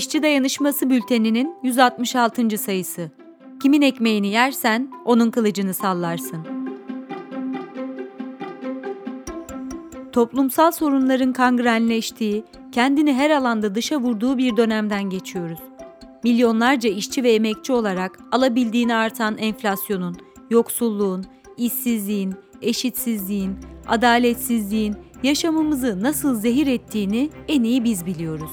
İşçi Dayanışması Bülteni'nin 166. sayısı. Kimin ekmeğini yersen onun kılıcını sallarsın. Toplumsal sorunların kangrenleştiği, kendini her alanda dışa vurduğu bir dönemden geçiyoruz. Milyonlarca işçi ve emekçi olarak alabildiğini artan enflasyonun, yoksulluğun, işsizliğin, eşitsizliğin, adaletsizliğin yaşamımızı nasıl zehir ettiğini en iyi biz biliyoruz.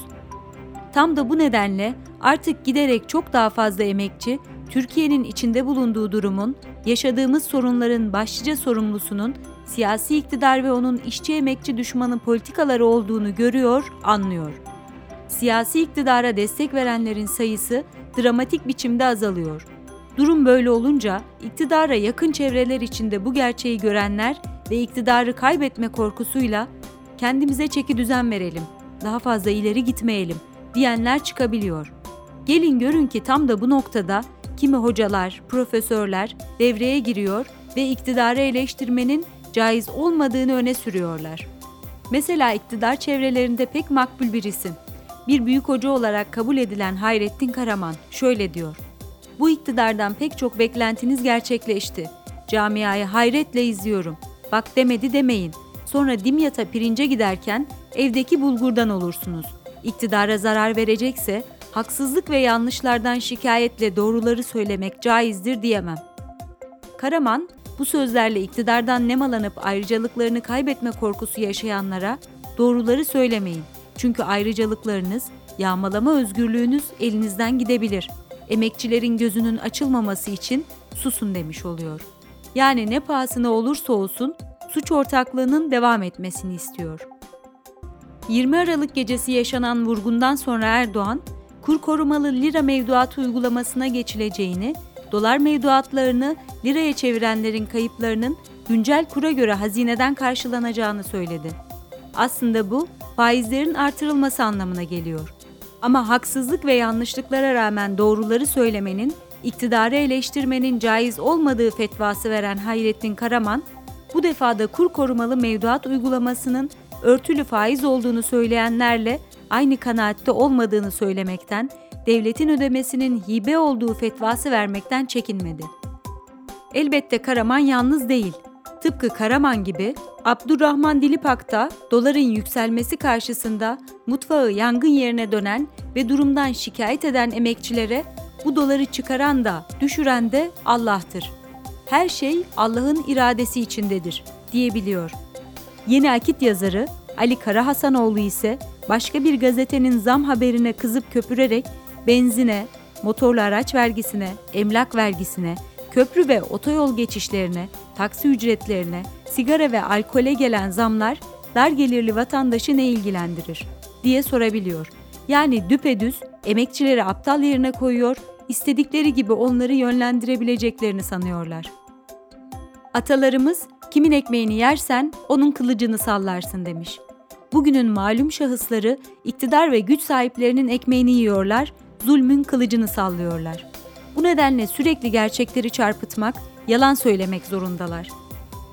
Tam da bu nedenle artık giderek çok daha fazla emekçi Türkiye'nin içinde bulunduğu durumun, yaşadığımız sorunların başlıca sorumlusunun siyasi iktidar ve onun işçi emekçi düşmanı politikaları olduğunu görüyor, anlıyor. Siyasi iktidara destek verenlerin sayısı dramatik biçimde azalıyor. Durum böyle olunca iktidara yakın çevreler içinde bu gerçeği görenler ve iktidarı kaybetme korkusuyla kendimize çeki düzen verelim, daha fazla ileri gitmeyelim diyenler çıkabiliyor. Gelin görün ki tam da bu noktada kimi hocalar, profesörler devreye giriyor ve iktidarı eleştirmenin caiz olmadığını öne sürüyorlar. Mesela iktidar çevrelerinde pek makbul bir isim. Bir büyük hoca olarak kabul edilen Hayrettin Karaman şöyle diyor. Bu iktidardan pek çok beklentiniz gerçekleşti. Camiayı hayretle izliyorum. Bak demedi demeyin. Sonra Dimyat'a pirince giderken evdeki bulgurdan olursunuz. İktidara zarar verecekse haksızlık ve yanlışlardan şikayetle doğruları söylemek caizdir diyemem. Karaman, bu sözlerle iktidardan nemalanıp ayrıcalıklarını kaybetme korkusu yaşayanlara doğruları söylemeyin. Çünkü ayrıcalıklarınız, yağmalama özgürlüğünüz elinizden gidebilir. Emekçilerin gözünün açılmaması için susun demiş oluyor. Yani ne pahasına olursa olsun suç ortaklığının devam etmesini istiyor. 20 Aralık gecesi yaşanan vurgundan sonra Erdoğan, kur korumalı lira mevduat uygulamasına geçileceğini, dolar mevduatlarını liraya çevirenlerin kayıplarının güncel kura göre hazineden karşılanacağını söyledi. Aslında bu faizlerin artırılması anlamına geliyor. Ama haksızlık ve yanlışlıklara rağmen doğruları söylemenin, iktidarı eleştirmenin caiz olmadığı fetvası veren Hayrettin Karaman, bu defada kur korumalı mevduat uygulamasının örtülü faiz olduğunu söyleyenlerle aynı kanaatte olmadığını söylemekten, devletin ödemesinin hibe olduğu fetvası vermekten çekinmedi. Elbette Karaman yalnız değil. Tıpkı Karaman gibi Abdurrahman Dilipak da doların yükselmesi karşısında mutfağı yangın yerine dönen ve durumdan şikayet eden emekçilere bu doları çıkaran da düşüren de Allah'tır. Her şey Allah'ın iradesi içindedir diyebiliyor. Yeni Akit yazarı Ali Karahasanoğlu ise başka bir gazetenin zam haberine kızıp köpürerek benzine, motorlu araç vergisine, emlak vergisine, köprü ve otoyol geçişlerine, taksi ücretlerine, sigara ve alkole gelen zamlar dar gelirli vatandaşı ne ilgilendirir diye sorabiliyor. Yani düpedüz emekçileri aptal yerine koyuyor, istedikleri gibi onları yönlendirebileceklerini sanıyorlar. Atalarımız kimin ekmeğini yersen onun kılıcını sallarsın demiş. Bugünün malum şahısları iktidar ve güç sahiplerinin ekmeğini yiyorlar, zulmün kılıcını sallıyorlar. Bu nedenle sürekli gerçekleri çarpıtmak, yalan söylemek zorundalar.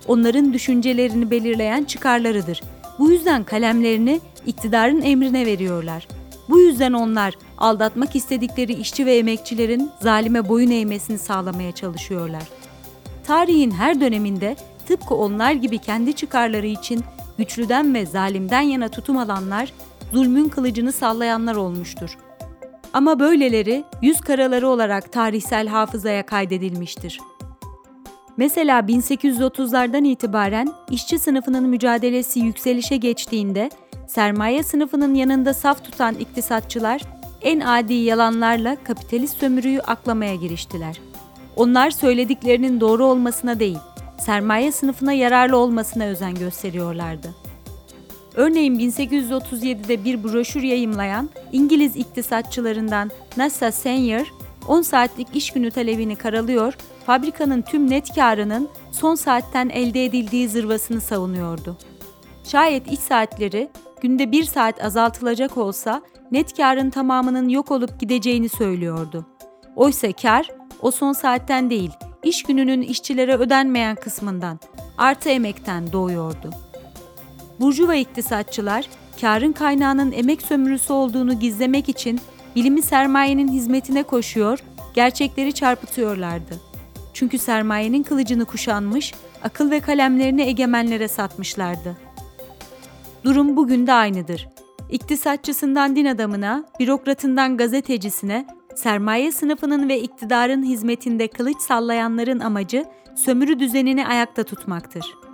Onların düşüncelerini belirleyen çıkarlarıdır. Bu yüzden kalemlerini iktidarın emrine veriyorlar. Bu yüzden onlar aldatmak istedikleri işçi ve emekçilerin zalime boyun eğmesini sağlamaya çalışıyorlar. Tarihin her döneminde tıpkı onlar gibi kendi çıkarları için güçlüden ve zalimden yana tutum alanlar, zulmün kılıcını sallayanlar olmuştur. Ama böyleleri yüz karaları olarak tarihsel hafızaya kaydedilmiştir. Mesela 1830'lardan itibaren işçi sınıfının mücadelesi yükselişe geçtiğinde sermaye sınıfının yanında saf tutan iktisatçılar en adi yalanlarla kapitalist sömürüyü aklamaya giriştiler. Onlar söylediklerinin doğru olmasına değil, sermaye sınıfına yararlı olmasına özen gösteriyorlardı. Örneğin 1837'de bir broşür yayımlayan İngiliz iktisatçılarından Nasa Senior, 10 saatlik iş günü talebini karalıyor, fabrikanın tüm net karının son saatten elde edildiği zırvasını savunuyordu. Şayet iş saatleri günde bir saat azaltılacak olsa net karın tamamının yok olup gideceğini söylüyordu. Oysa kar o son saatten değil, iş gününün işçilere ödenmeyen kısmından, artı emekten doğuyordu. Burjuva iktisatçılar, karın kaynağının emek sömürüsü olduğunu gizlemek için bilimi sermayenin hizmetine koşuyor, gerçekleri çarpıtıyorlardı. Çünkü sermayenin kılıcını kuşanmış, akıl ve kalemlerini egemenlere satmışlardı. Durum bugün de aynıdır. İktisatçısından din adamına, bürokratından gazetecisine, sermaye sınıfının ve iktidarın hizmetinde kılıç sallayanların amacı sömürü düzenini ayakta tutmaktır.